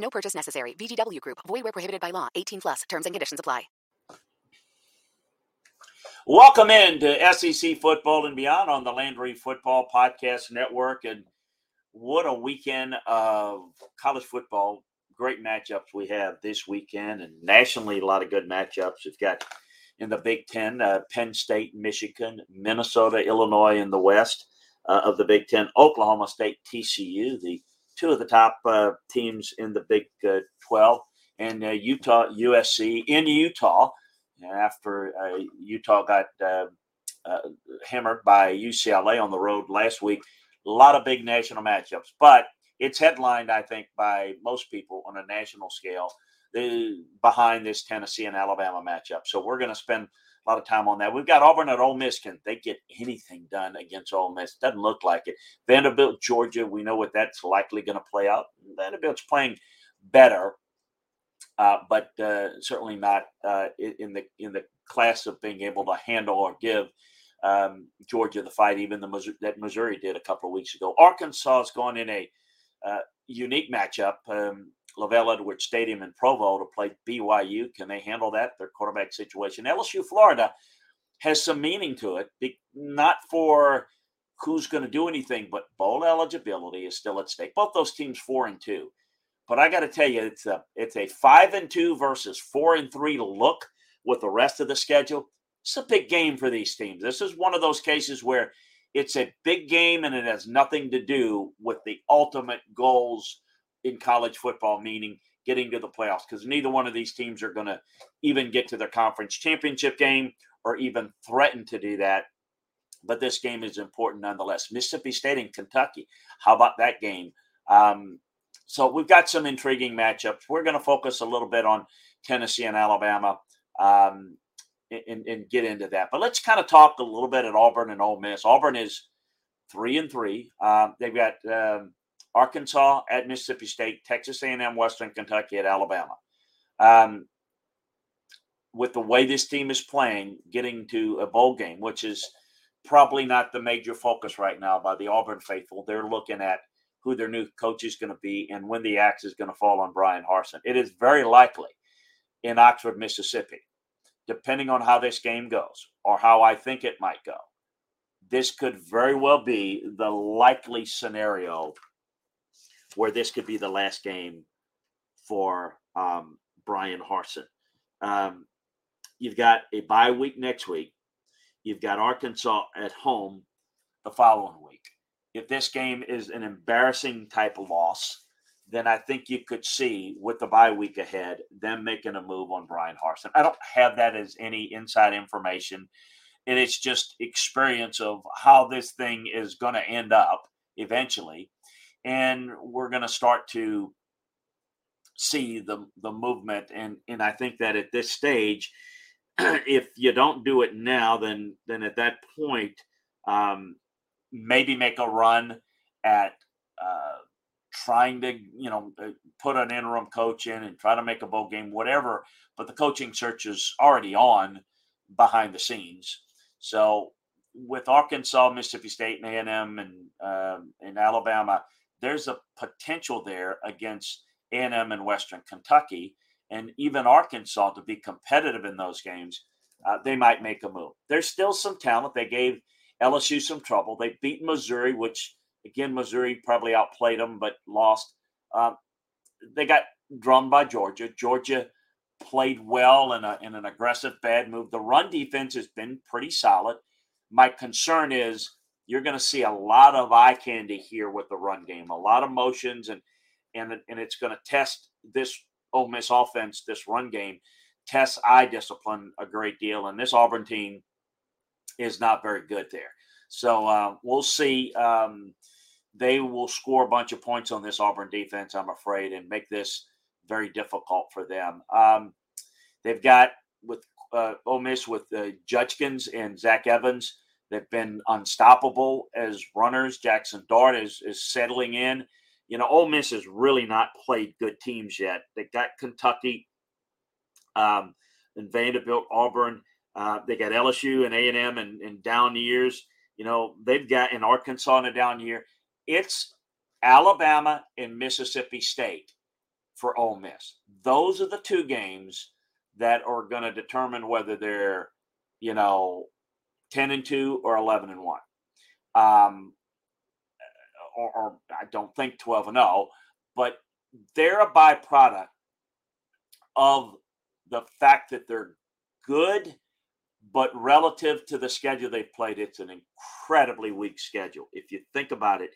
No purchase necessary. VGW Group. Void where prohibited by law. 18 plus. Terms and conditions apply. Welcome in to SEC football and beyond on the Landry Football Podcast Network. And what a weekend of college football. Great matchups we have this weekend, and nationally, a lot of good matchups. We've got in the Big Ten, uh, Penn State, Michigan, Minnesota, Illinois in the West uh, of the Big Ten, Oklahoma State, TCU, the two of the top uh, teams in the Big uh, 12, and uh, Utah, USC in Utah after uh, Utah got hammered by UCLA on the road last week. A lot of big national matchups, but it's headlined, I think, by most people on a national scale the, behind this Tennessee and Alabama matchup. So we're going to spend a lot of time on that. We've got Auburn at Ole Miss. Can they get anything done against Ole Miss? Doesn't look like it. Vanderbilt, Georgia. We know what that's likely going to play out. Vanderbilt's playing better, uh, but uh, certainly not uh, in the in the class of being able to handle or give um, Georgia the fight, even the Missouri, that Missouri did a couple of weeks ago. Arkansas is going in a uh, unique matchup. Um, LaVell Edwards Stadium in Provo to play BYU. Can they handle that? Their quarterback situation. LSU, Florida has some meaning to it, not for who's going to do anything, but bowl eligibility is still at stake. Both those teams four and two. But I got to tell you, it's a it's a five and two versus four and three look with the rest of the schedule. It's a big game for these teams. This is one of those cases where it's a big game and it has nothing to do with the ultimate goals in college football, meaning getting to the playoffs, because neither one of these teams are going to even get to their conference championship game or even threaten to do that. But this game is important nonetheless. Mississippi State and Kentucky. How about that game? Um, so we've got some intriguing matchups. We're going to focus a little bit on Tennessee and Alabama um, and, and, get into that. But let's kind of talk a little bit at Auburn and Ole Miss. Auburn is three and three. Um, they've got um, Arkansas at Mississippi State, Texas A&M, Western Kentucky at Alabama. Um, with the way this team is playing, getting to a bowl game, which is probably not the major focus right now by the Auburn faithful. They're looking at who their new coach is going to be and when the axe is going to fall on Bryan Harsin. It is very likely in Oxford, Mississippi, depending on how this game goes or how I think it might go. This could very well be the likely scenario where this could be the last game for um, Bryan Harsin. Um, you've got a bye week next week. You've got Arkansas at home the following week. If this game is an embarrassing type of loss, then I think you could see with the bye week ahead them making a move on Bryan Harsin. I don't have that as any inside information, and it's just experience of how this thing is going to end up eventually and we're going to start to see the the movement and and I think that at this stage if you don't do it now then then at that point um, maybe make a run at uh, trying to you know uh, put an interim coach in and try to make a bowl game whatever but the coaching search is already on behind the scenes. So with Arkansas Mississippi State and A&M and um, and Alabama there's a potential there against A&M and Western Kentucky and even Arkansas to be competitive in those games. Uh, they might make a move. There's still some talent. They gave LSU some trouble. They beat Missouri, which again Missouri probably outplayed them but lost. Um, they got drummed by Georgia. Georgia played well in, a, in an aggressive bad move. The run defense has been pretty solid. My concern is you're going to see a lot of eye candy here with the run game, a lot of motions, and and and it's going to test this Ole Miss offense, this run game, tests eye discipline a great deal, and this Auburn team is not very good there. So uh, we'll see. Um, they will score a bunch of points on this Auburn defense, I'm afraid, and make this very difficult for them. Um, they've got with uh, Ole Miss with uh, Judkins and Zach Evans. They've been unstoppable as runners. Jaxson Dart is is settling in. You know, Ole Miss has really not played good teams yet. They got Kentucky, um, and Vanderbilt, Auburn. Uh, they got LSU and A and and down years. You know, they've got in Arkansas in a down year. It's Alabama and Mississippi State for Ole Miss. Those are the two games that are going to determine whether they're, you know, 10 and 2 or 11 and 1. Um, or, or I don't think 12 and 0, but they're a byproduct of the fact that they're good, but relative to the schedule they've played, it's an incredibly weak schedule. If you think about it,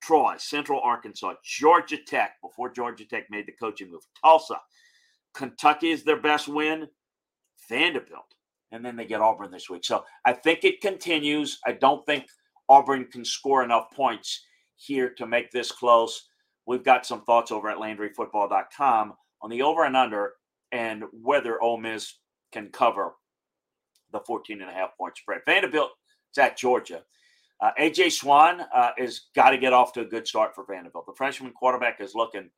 Troy, Central Arkansas, Georgia Tech, before Georgia Tech made the coaching move, Tulsa, Kentucky is their best win, Vanderbilt, and then they get Auburn this week. So I think it continues. I don't think Auburn can score enough points here to make this close. We've got some thoughts over at LandryFootball.com on the over and under and whether Ole Miss can cover the 14 and a half point spread. Vanderbilt is at Georgia. Uh, AJ Swann uh, has got to get off to a good start for Vanderbilt. The freshman quarterback is looking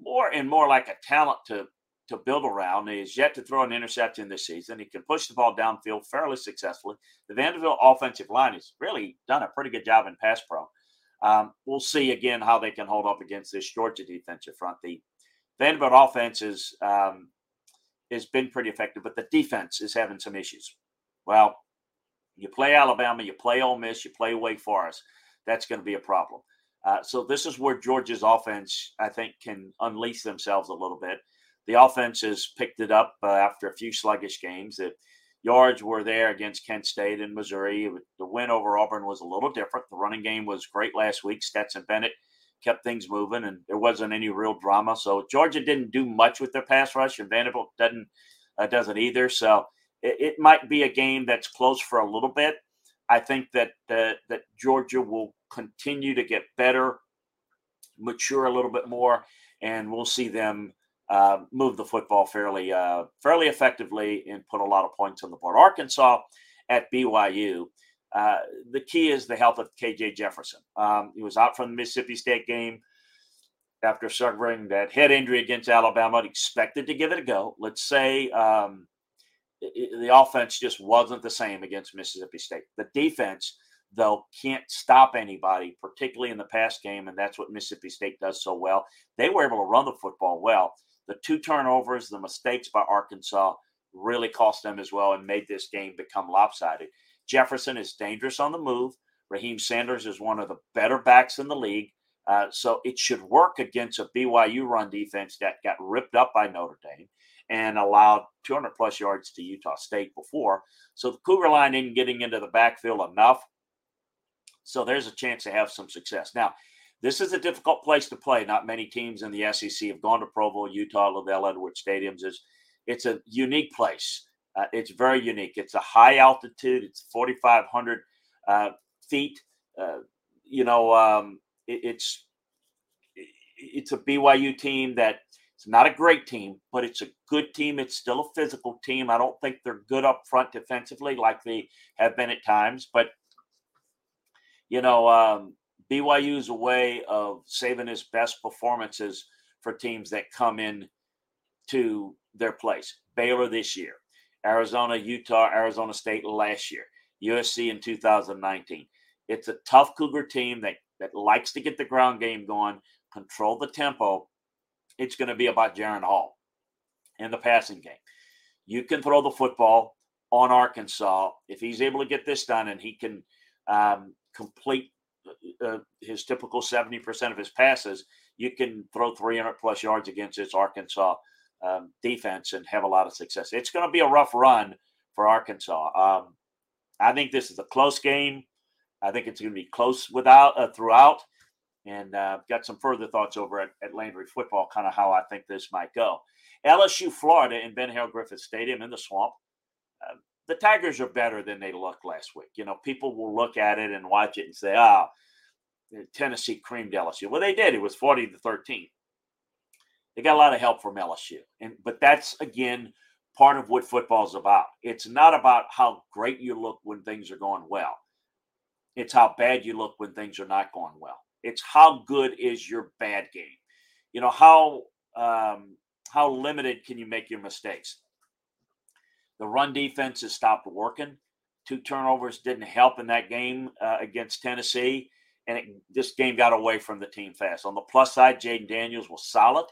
more and more like a talent to to build around. He's yet to throw an interception this season. He can push the ball downfield fairly successfully. The Vanderbilt offensive line has really done a pretty good job in pass pro. Um, we'll see again how they can hold up against this Georgia defensive front. The Vanderbilt offense is um, has been pretty effective, but the defense is having some issues. Well, you play Alabama, you play Ole Miss, you play Wake Forest. That's going to be a problem. Uh, so this is where Georgia's offense, I think, can unleash themselves a little bit. The offense has picked it up uh, after a few sluggish games. The yards were there against Kent State and Missouri. The win over Auburn was a little different. The running game was great last week. Stetson Bennett kept things moving, and there wasn't any real drama. So Georgia didn't do much with their pass rush, and Vanderbilt doesn't uh, doesn't either. So it, it, might be a game that's close for a little bit. I think that uh, that Georgia will continue to get better, mature a little bit more, and we'll see them uh, move the football fairly uh, fairly effectively and put a lot of points on the board. Arkansas at BYU. Uh, the key is the health of KJ Jefferson. Um, he was out from the Mississippi State game after suffering that head injury against Alabama. Expected to give it a go. Let's say um, it, the offense just wasn't the same against Mississippi State. The defense, though, can't stop anybody, particularly in the pass game, and that's what Mississippi State does so well. They were able to run the football well. The two turnovers, the mistakes by Arkansas really cost them as well and made this game become lopsided. Jefferson is dangerous on the move. Raheim Sanders is one of the better backs in the league. Uh, so it should work against a BYU run defense that got ripped up by Notre Dame and allowed 200 plus yards to Utah State before. So the Cougar line isn't getting into the backfield enough. So there's a chance to have some success. Now, this is a difficult place to play. Not many teams in the SEC have gone to Provo, Utah, LaVell Edwards stadiums. Is it's a unique place. Uh, it's very unique. It's a high altitude. It's 4,500 uh, feet. Uh, you know, um, it, it's it's a BYU team that it's not a great team, but it's a good team. It's still a physical team. I don't think they're good up front defensively like they have been at times, but you know, um, BYU's a way of saving his best performances for teams that come in to their place. Baylor this year, Arizona, Utah, Arizona State last year, USC in 2019. It's a tough Cougar team that that likes to get the ground game going, control the tempo, it's going to be about Jaren Hall in the passing game. You can throw the football on Arkansas if he's able to get this done and he can um, complete uh, uh his typical 70% of his passes. you can throw 300 plus yards against this Arkansas um, defense and have a lot of success. It's going to be a rough run for Arkansas. Um, I think this is a close game. I think it's going to be close without uh, throughout. And uh, got some further thoughts over at, at Landry Football, kind of how I think this might go. LSU, Florida, in Ben Hill Griffin Stadium in the swamp. The Tigers are better than they looked last week. You know, people will look at it and watch it and say, "Ah, oh, Tennessee creamed LSU." Well, they did. It was forty to thirteen. They got a lot of help from LSU, and but that's again part of what football is about. It's not about how great you look when things are going well. It's how bad you look when things are not going well. It's how good is your bad game. You know how um, how limited can you make your mistakes? The run defense has stopped working. Two turnovers didn't help in that game uh, against Tennessee, and it, this game got away from the team fast. On the plus side, Jayden Daniels was solid.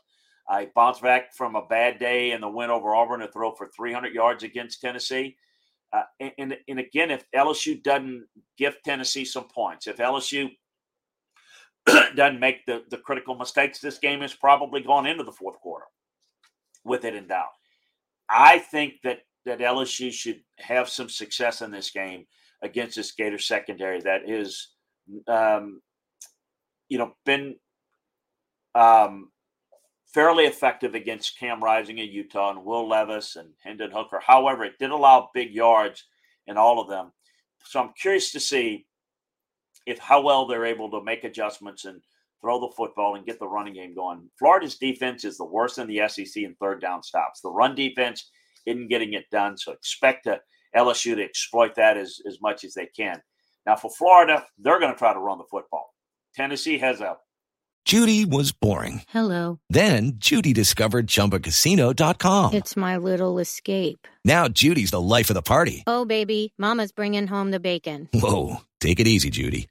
I bounced back from a bad day in the win over Auburn to throw for 300 yards against Tennessee. Uh, and, and, and again, if LSU doesn't give Tennessee some points, if LSU doesn't make the, the critical mistakes, this game is probably gone into the fourth quarter with it in doubt. I think that that LSU should have some success in this game against this Gator secondary that is, um, you know, been um, fairly effective against Cam Rising in Utah and Will Levis and Hendon Hooker. However, it did allow big yards in all of them. So I'm curious to see if how well they're able to make adjustments and throw the football and get the running game going. Florida's defense is the worst in the SEC in third down stops. The run defense isn't getting it done, so expect to LSU to exploit that as, as much as they can. Now for Florida, they're going to try to run the football. Tennessee has a Judy was boring. Hello. Then Judy discovered ChumbaCasino.com. It's my little escape. Now Judy's the life of the party. Oh baby, Mama's bringing home the bacon. Whoa, take it easy, Judy.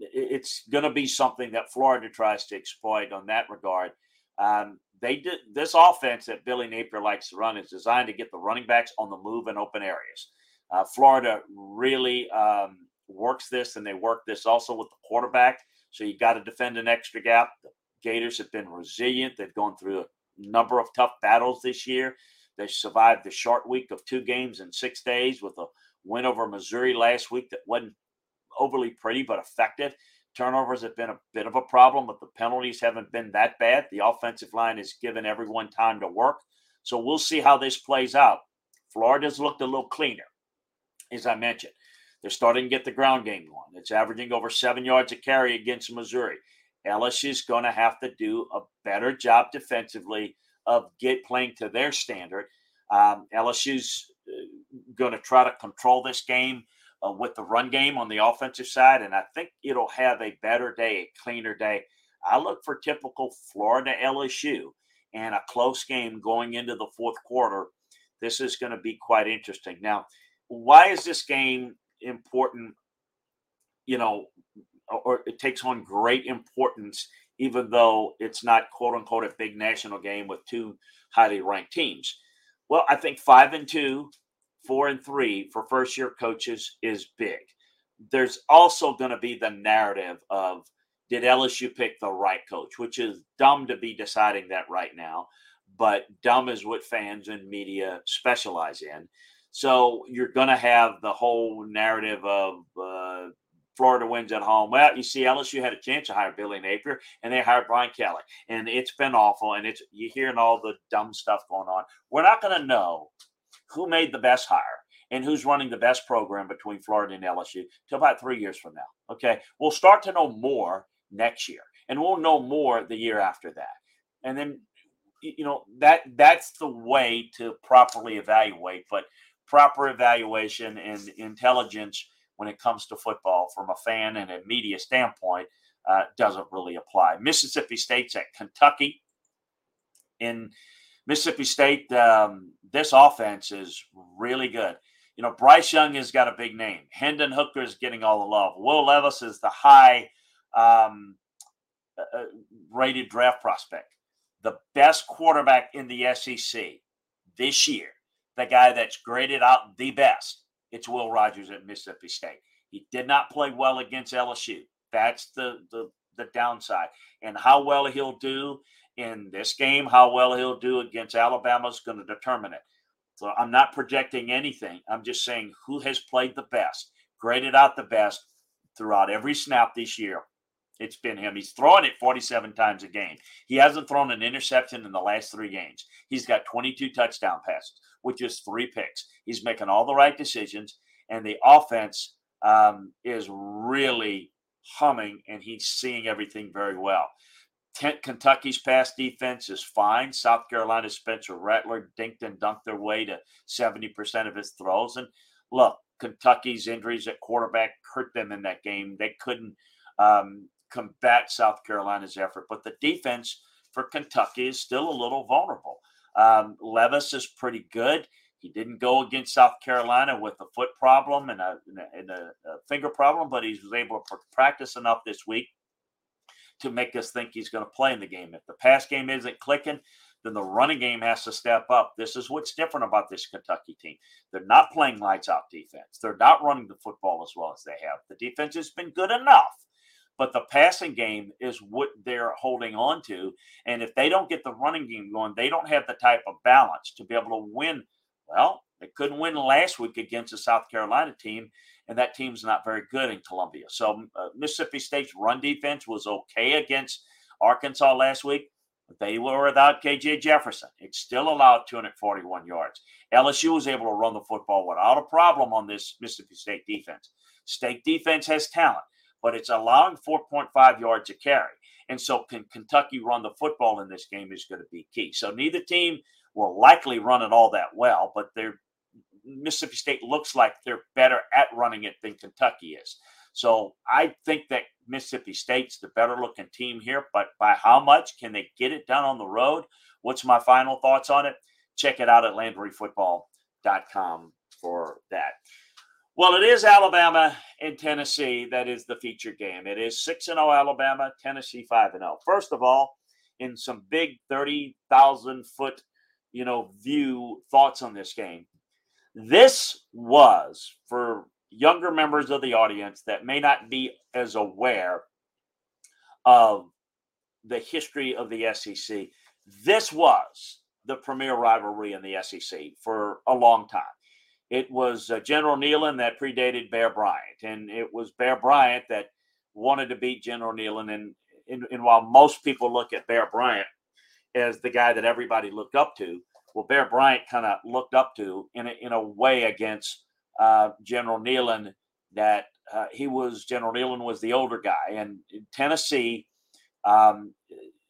it's going to be something that Florida tries to exploit on that regard. Um, they did this offense that Billy Napier likes to run is designed to get the running backs on the move in open areas. Uh, Florida really um, works this, and they work this also with the quarterback. So you got to defend an extra gap. The Gators have been resilient. They've gone through a number of tough battles this year. They survived the short week of two games in six days with a win over Missouri last week that wasn't overly pretty but effective. Turnovers have been a bit of a problem, but the penalties haven't been that bad. The offensive line has given everyone time to work. So we'll see how this plays out. Florida's looked a little cleaner, as I mentioned. They're starting to get the ground game going. It's averaging over seven yards a carry against Missouri. LSU's going to have to do a better job defensively of get playing to their standard. Um, LSU's going to try to control this game uh, with the run game on the offensive side, and I think it'll have a better day, a cleaner day. I look for typical Florida LSU and a close game going into the fourth quarter. This is going to be quite interesting. Now, why is this game important? You know, or it takes on great importance, even though it's not quote unquote a big national game with two highly ranked teams. Well, I think five and two four and three for first year coaches is big. There's also going to be the narrative of did LSU pick the right coach, which is dumb to be deciding that right now, but dumb is what fans and media specialize in. So you're going to have the whole narrative of uh, Florida wins at home. Well, you see, LSU had a chance to hire Billy Napier, and they hired Brian Kelly, and it's been awful. And it's you're hearing all the dumb stuff going on. We're not going to know who made the best hire and who's running the best program between Florida and LSU to about three years from now. Okay. We'll start to know more next year and we'll know more the year after that. And then, you know, that that's the way to properly evaluate, but proper evaluation and intelligence when it comes to football from a fan and a media standpoint uh, doesn't really apply. Mississippi State's at Kentucky. In Mississippi State, um, this offense is really good. You know, Bryce Young has got a big name. Hendon Hooker is getting all the love. Will Levis is the high um, uh, uh rated draft prospect. The best quarterback in the SEC this year, the guy that's graded out the best, it's Will Rogers at Mississippi State. He did not play well against LSU. That's the the the downside. And how well he'll do in this game, how well he'll do against Alabama is going to determine it. So I'm not projecting anything. I'm just saying who has played the best, graded out the best throughout every snap this year. It's been him. He's throwing it 47 times a game. He hasn't thrown an interception in the last three games. He's got 22 touchdown passes, which is three picks. He's making all the right decisions, and the offense um, is really humming, and he's seeing everything very well. Kentucky's pass defense is fine. South Carolina's Spencer Rattler dinked and dunked their way to 70% of his throws. And look, Kentucky's injuries at quarterback hurt them in that game. They couldn't um, combat South Carolina's effort, but the defense for Kentucky is still a little vulnerable. Um, Levis is pretty good. He didn't go against South Carolina with a foot problem and a, and a, and a finger problem, but he was able to practice enough this week to make us think he's going to play in the game. If the pass game isn't clicking, then the running game has to step up. This is what's different about this Kentucky team. They're not playing lights out defense. They're not running the football as well as they have. The defense has been good enough, but the passing game is what they're holding on to. And if they don't get the running game going, they don't have the type of balance to be able to win well, they couldn't win last week against the South Carolina team, and that team's not very good in Columbia. So uh, Mississippi State's run defense was okay against Arkansas last week. They were without KJ Jefferson. It still allowed 241 yards. LSU was able to run the football without a problem on this Mississippi State defense. State defense has talent, but it's allowing 4.5 yards a carry. And so, can Kentucky run the football in this game is going to be key. So, neither team will likely run it all that well, but they're Mississippi State looks like they're better at running it than Kentucky is. So I think that Mississippi State's the better looking team here, but by how much can they get it done on the road? What's my final thoughts on it? Check it out at LandryFootball.com for that. Well, it is Alabama and Tennessee that is the feature game. It is 6 0 Alabama, Tennessee 5 0. First of all, in some big 30,000 foot you know, view thoughts on this game. This was for younger members of the audience that may not be as aware of the history of the SEC. This was the premier rivalry in the SEC for a long time. It was uh, General Neyland that predated Bear Bryant, and it was Bear Bryant that wanted to beat General Neyland. And, and, and while most people look at Bear Bryant as the guy that everybody looked up to. Well, Bear Bryant kind of looked up to in a, in a way against uh, General Neyland that uh, he was General Neyland was the older guy, and Tennessee, um,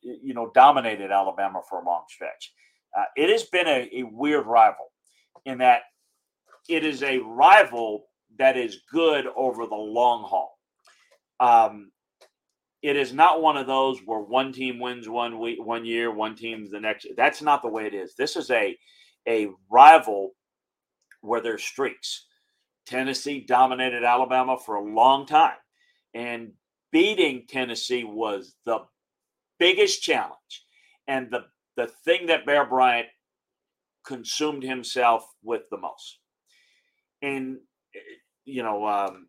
you know, dominated Alabama for a long stretch. Uh, it has been a, a weird rival in that it is a rival that is good over the long haul. Um, it is not one of those where one team wins one week, one year, one team the next. That's not the way it is. This is a a rival where there's streaks. Tennessee dominated Alabama for a long time, and beating Tennessee was the biggest challenge, and the the thing that Bear Bryant consumed himself with the most. And eh, you know, um,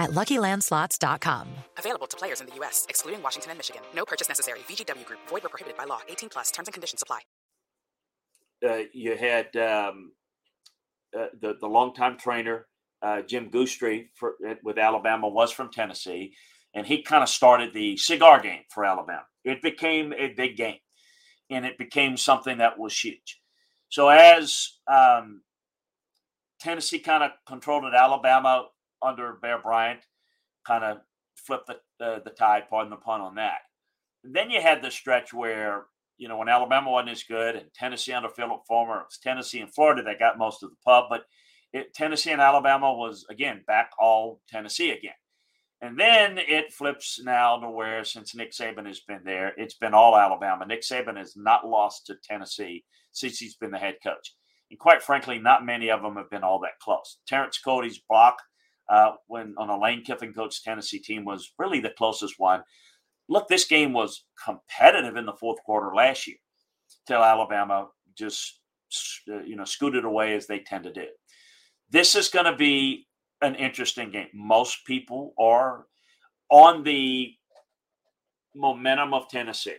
at LuckyLandSlots.com. Available to players in the U.S., excluding Washington and Michigan. No purchase necessary. VGW Group. Void where prohibited by law. 18 plus. Terms and conditions apply. Uh, you had um, uh, the the longtime trainer uh, Jim Goostree for, with Alabama was from Tennessee, and he kind of started the cigar game for Alabama. It became a big game, and it became something that was huge. So as um, Tennessee kind of controlled it, Alabama under Bear Bryant kind of flipped the uh, the tide, pardon the pun on that. And then you had the stretch where you know when Alabama wasn't as good, and Tennessee under Phillip Fulmer, it was Tennessee and Florida that got most of the pub, but it, Tennessee and Alabama was again back all Tennessee again. And then it flips now to where since Nick Saban has been there, it's been all Alabama. Nick Saban has not lost to Tennessee since he's been the head coach. And quite frankly, not many of them have been all that close. Terrence Cody's block uh, when on a Lane Kiffin coach Tennessee team was really the closest one. Look, this game was competitive in the fourth quarter last year till Alabama just uh, you know scooted away as they tend to do. This is going to be an interesting game. Most people are on the momentum of Tennessee.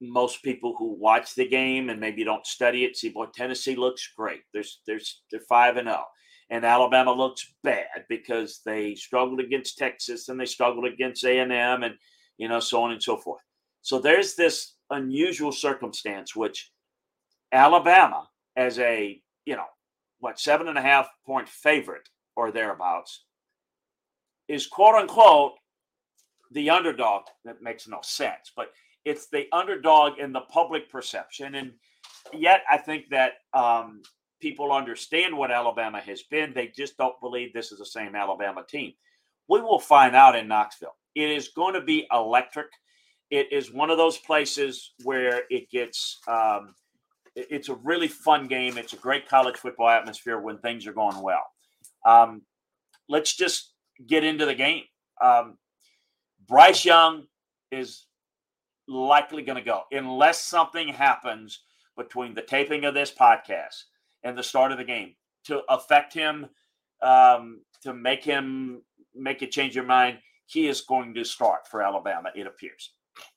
Most people who watch the game and maybe don't study it see, boy, Tennessee looks great. There's, there's, they're five and zero, and Alabama looks bad because they struggled against Texas and they struggled against A and M, and you know, so on and so forth. So there's this unusual circumstance which Alabama, as a you know what seven and a half point favorite or thereabouts is quote unquote the underdog that makes no sense but it's the underdog in the public perception and yet i think that um, people understand what alabama has been they just don't believe this is the same alabama team we will find out in knoxville it is going to be electric it is one of those places where it gets um, it's a really fun game. It's a great college football atmosphere when things are going well. Um, let's just get into the game. Um, Bryce Young is likely going to go unless something happens between the taping of this podcast and the start of the game to affect him, um, to make him make it change your mind. He is going to start for Alabama, it appears.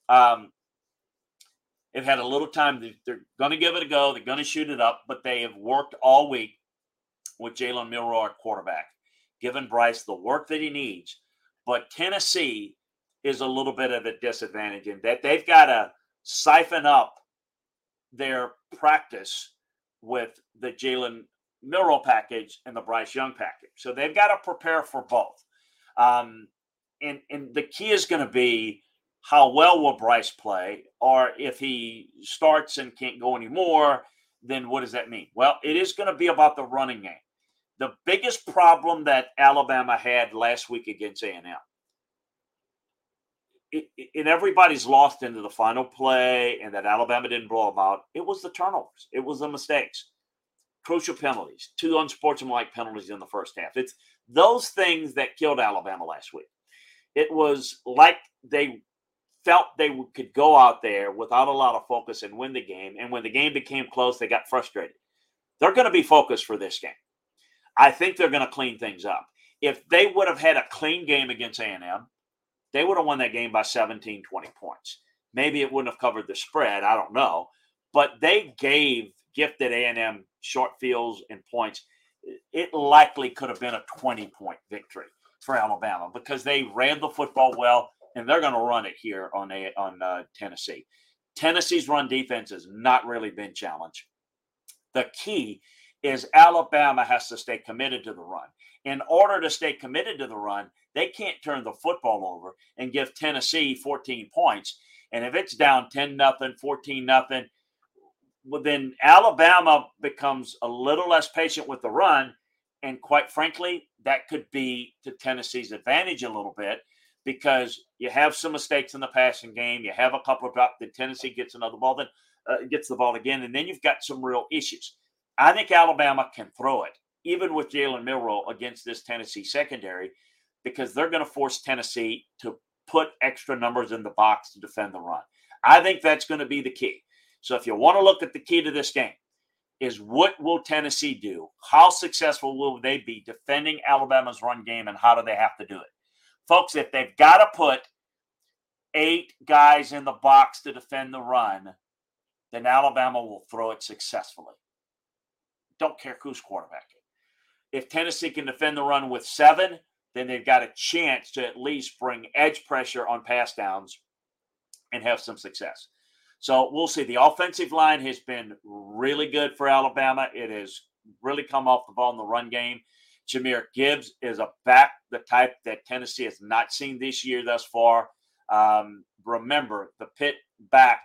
Um, They've had a little time. They're going to give it a go. They're going to shoot it up, but they have worked all week with Jalen Milroe at quarterback, giving Bryce the work that he needs. But Tennessee is a little bit of a disadvantage in that they've got to siphon up their practice with the Jalen Milroe package and the Bryce Young package. So they've got to prepare for both. Um, and, and the key is going to be how well will Bryce play? Or if he starts and can't go anymore, then what does that mean? Well, it is going to be about the running game. The biggest problem that Alabama had last week against A&M, and everybody's lost into the final play and that Alabama didn't blow them out, it was the turnovers. It was the mistakes. Crucial penalties, two unsportsmanlike penalties in the first half. It's those things that killed Alabama last week. It was like they felt they could go out there without a lot of focus and win the game. And when the game became close, they got frustrated. They're going to be focused for this game. I think they're going to clean things up. If they would have had a clean game against A&M, they would have won that game by 17, 20 points. Maybe it wouldn't have covered the spread. I don't know. But they gave gifted A&M short fields and points. It likely could have been a 20 point victory for Alabama because they ran the football well and they're going to run it here on a, on uh, Tennessee. Tennessee's run defense has not really been challenged. The key is Alabama has to stay committed to the run. In order to stay committed to the run, they can't turn the football over and give Tennessee 14 points. And if it's down 10 nothing, 14 nothing, well, then Alabama becomes a little less patient with the run And quite frankly, that could be to Tennessee's advantage a little bit because you have some mistakes in the passing game. You have a couple of drops. Then Tennessee gets another ball, then uh, gets the ball again, and then you've got some real issues. I think Alabama can throw it, even with Jalen Milroe against this Tennessee secondary, because they're going to force Tennessee to put extra numbers in the box to defend the run. I think that's going to be the key. So if you want to look at the key to this game, is what will Tennessee do? How successful will they be defending Alabama's run game, and how do they have to do it? Folks, if they've got to put eight guys in the box to defend the run, then Alabama will throw it successfully. Don't care who's quarterbacking. If Tennessee can defend the run with seven, then they've got a chance to at least bring edge pressure on pass downs and have some success. So we'll see. The offensive line has been really good for Alabama. It has really come off the ball in the run game. Jahmyr Gibbs is a back, the type that Tennessee has not seen this year thus far. Um, remember, the Pitt back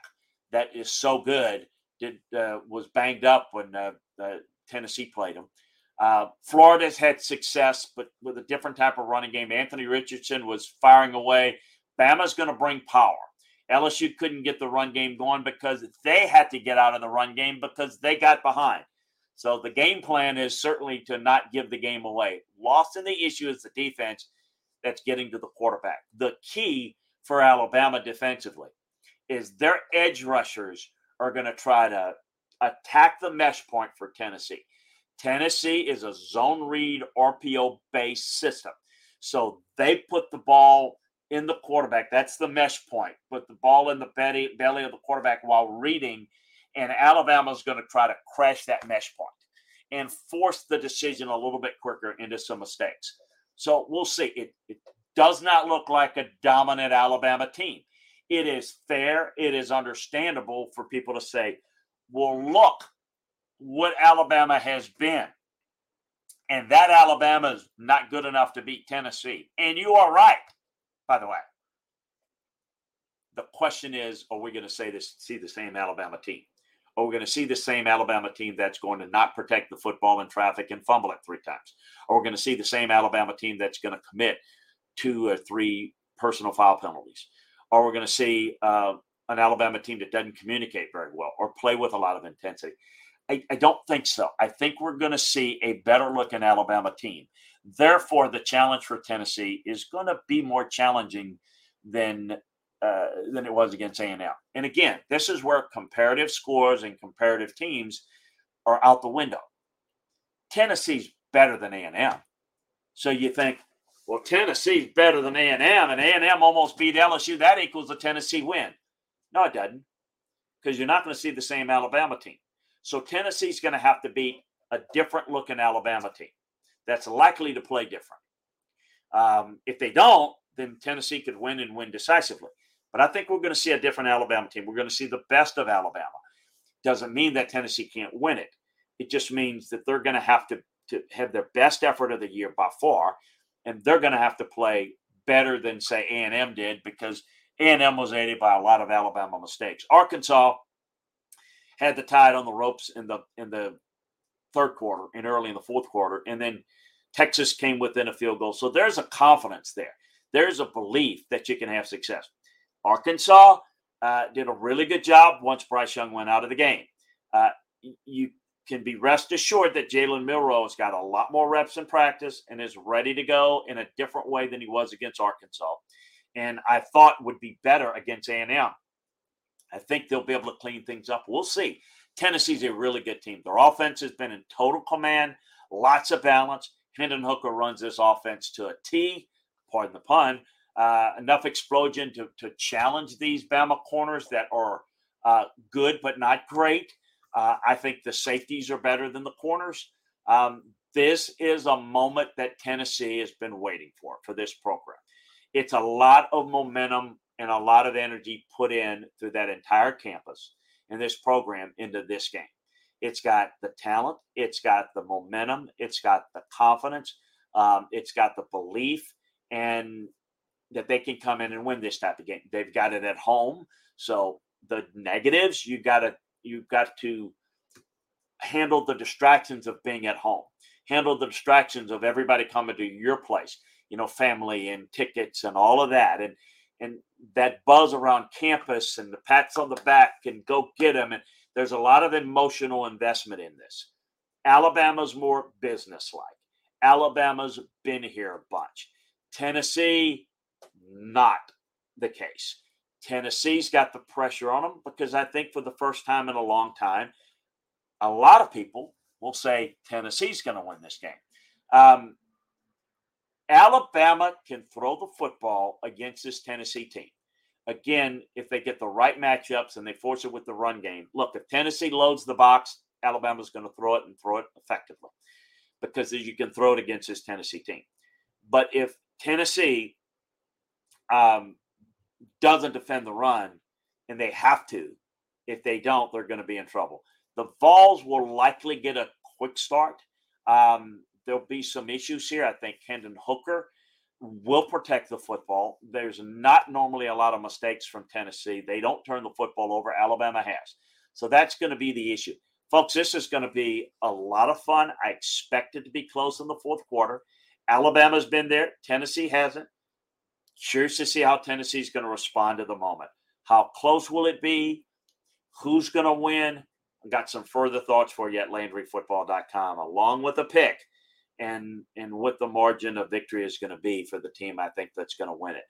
that is so good did uh, was banged up when uh, uh, Tennessee played him. Uh, Florida's had success, but with a different type of running game. Anthony Richardson was firing away. Bama's going to bring power. LSU couldn't get the run game going because they had to get out of the run game because they got behind. So the game plan is certainly to not give the game away. Lost in the issue is the defense that's getting to the quarterback. The key for Alabama defensively is their edge rushers are going to try to attack the mesh point for Tennessee. Tennessee is a zone read RPO based system. So they put the ball in the quarterback. That's the mesh point. Put the ball in the belly, belly of the quarterback while reading, and Alabama's going to try to crash that mesh point and force the decision a little bit quicker into some mistakes. So we'll see. It, it does not look like a dominant Alabama team. It is fair. It is understandable for people to say, well, look what Alabama has been. And that Alabama is not good enough to beat Tennessee. And you are right by the way. The question is, are we going to say this, see the same Alabama team? Are we going to see the same Alabama team that's going to not protect the football in traffic and fumble it three times? Are we're going to see the same Alabama team that's going to commit two or three personal foul penalties? Are we're going to see uh, an Alabama team that doesn't communicate very well or play with a lot of intensity? I, I don't think so. I think we're going to see a better looking Alabama team. Therefore, the challenge for Tennessee is going to be more challenging than uh, than it was against A&M. And again, this is where comparative scores and comparative teams are out the window. Tennessee's better than A&M. So you think, well, Tennessee's better than A&M, and A&M almost beat LSU. That equals a Tennessee win. No, it doesn't, because you're not going to see the same Alabama team. So Tennessee's going to have to beat a different looking Alabama team that's likely to play different. Um, if they don't, then Tennessee could win and win decisively. But I think we're going to see a different Alabama team. We're going to see the best of Alabama. Doesn't mean that Tennessee can't win it. It just means that they're going to have to, to have their best effort of the year by far, and they're going to have to play better than say A&M did because A&M was aided by a lot of Alabama mistakes. Arkansas had the tide on the ropes in the in the third quarter and early in the fourth quarter, and then Texas came within a field goal. So there's a confidence there. There's a belief that you can have success. Arkansas uh, did a really good job once Bryce Young went out of the game. Uh, you can be rest assured that Jalen Milroe has got a lot more reps in practice and is ready to go in a different way than he was against Arkansas. And I thought would be better against A&M. I think they'll be able to clean things up. We'll see. Tennessee's a really good team. Their offense has been in total command, lots of balance. Hendon Hooker runs this offense to a T, pardon the pun. Uh, enough explosion to, to challenge these Bama corners that are uh, good but not great. Uh, I think the safeties are better than the corners. Um, this is a moment that Tennessee has been waiting for for this program. It's a lot of momentum and a lot of energy put in through that entire campus and this program into this game. It's got the talent, it's got the momentum, it's got the confidence, um, it's got the belief, and that they can come in and win this type of game. They've got it at home, so the negatives you got to you got to handle the distractions of being at home. handle the distractions of everybody coming to your place, you know, family and tickets and all of that. And and that buzz around campus and the pats on the back and go get them. And there's a lot of emotional investment in this. Alabama's more businesslike. Alabama's been here a bunch. Tennessee, not the case. Tennessee's got the pressure on them because I think for the first time in a long time, a lot of people will say Tennessee's going to win this game. Um, Alabama can throw the football against this Tennessee team. Again, if they get the right matchups and they force it with the run game. Look, if Tennessee loads the box, Alabama's going to throw it and throw it effectively because you can throw it against this Tennessee team. But if Tennessee um, doesn't defend the run, and they have to, if they don't, they're going to be in trouble. The Vols will likely get a quick start. Um, there'll be some issues here. I think Hendon Hooker will protect the football. There's not normally a lot of mistakes from Tennessee. They don't turn the football over. Alabama has. So that's going to be the issue. Folks, this is going to be a lot of fun. I expect it to be close in the fourth quarter. Alabama's been there, Tennessee hasn't. Curious to see how Tennessee's going to respond to the moment. How close will it be? Who's going to win? I've got some further thoughts for you at LandryFootball.com, along with a pick and and what the margin of victory is going to be for the team. I think that's going to win it.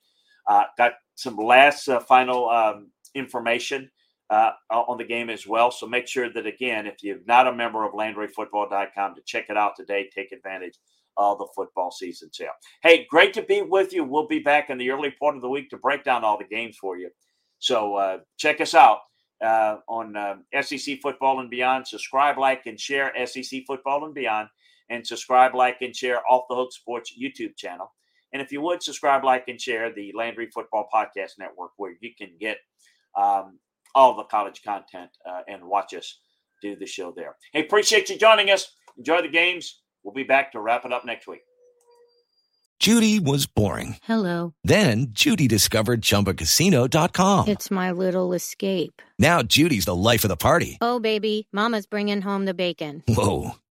Uh, got some last uh, final um, information uh, on the game as well. So make sure that again, if you're not a member of LandryFootball.com, to check it out today. Take advantage of the football season sale. Hey, great to be with you. We'll be back in the early part of the week to break down all the games for you. So uh, check us out uh, on uh, SEC Football and Beyond. Subscribe, like, and share SEC Football and Beyond and subscribe, like, and share Off the Hook Sports YouTube channel. And if you would subscribe, like, and share the Landry Football Podcast Network, where you can get um, all the college content uh, and watch us do the show there. Hey, appreciate you joining us. Enjoy the games. We'll be back to wrap it up next week. Judy was boring. Hello. Then Judy discovered ChumbaCasino.com. It's my little escape. Now Judy's the life of the party. Oh, baby, Mama's bringing home the bacon. Whoa,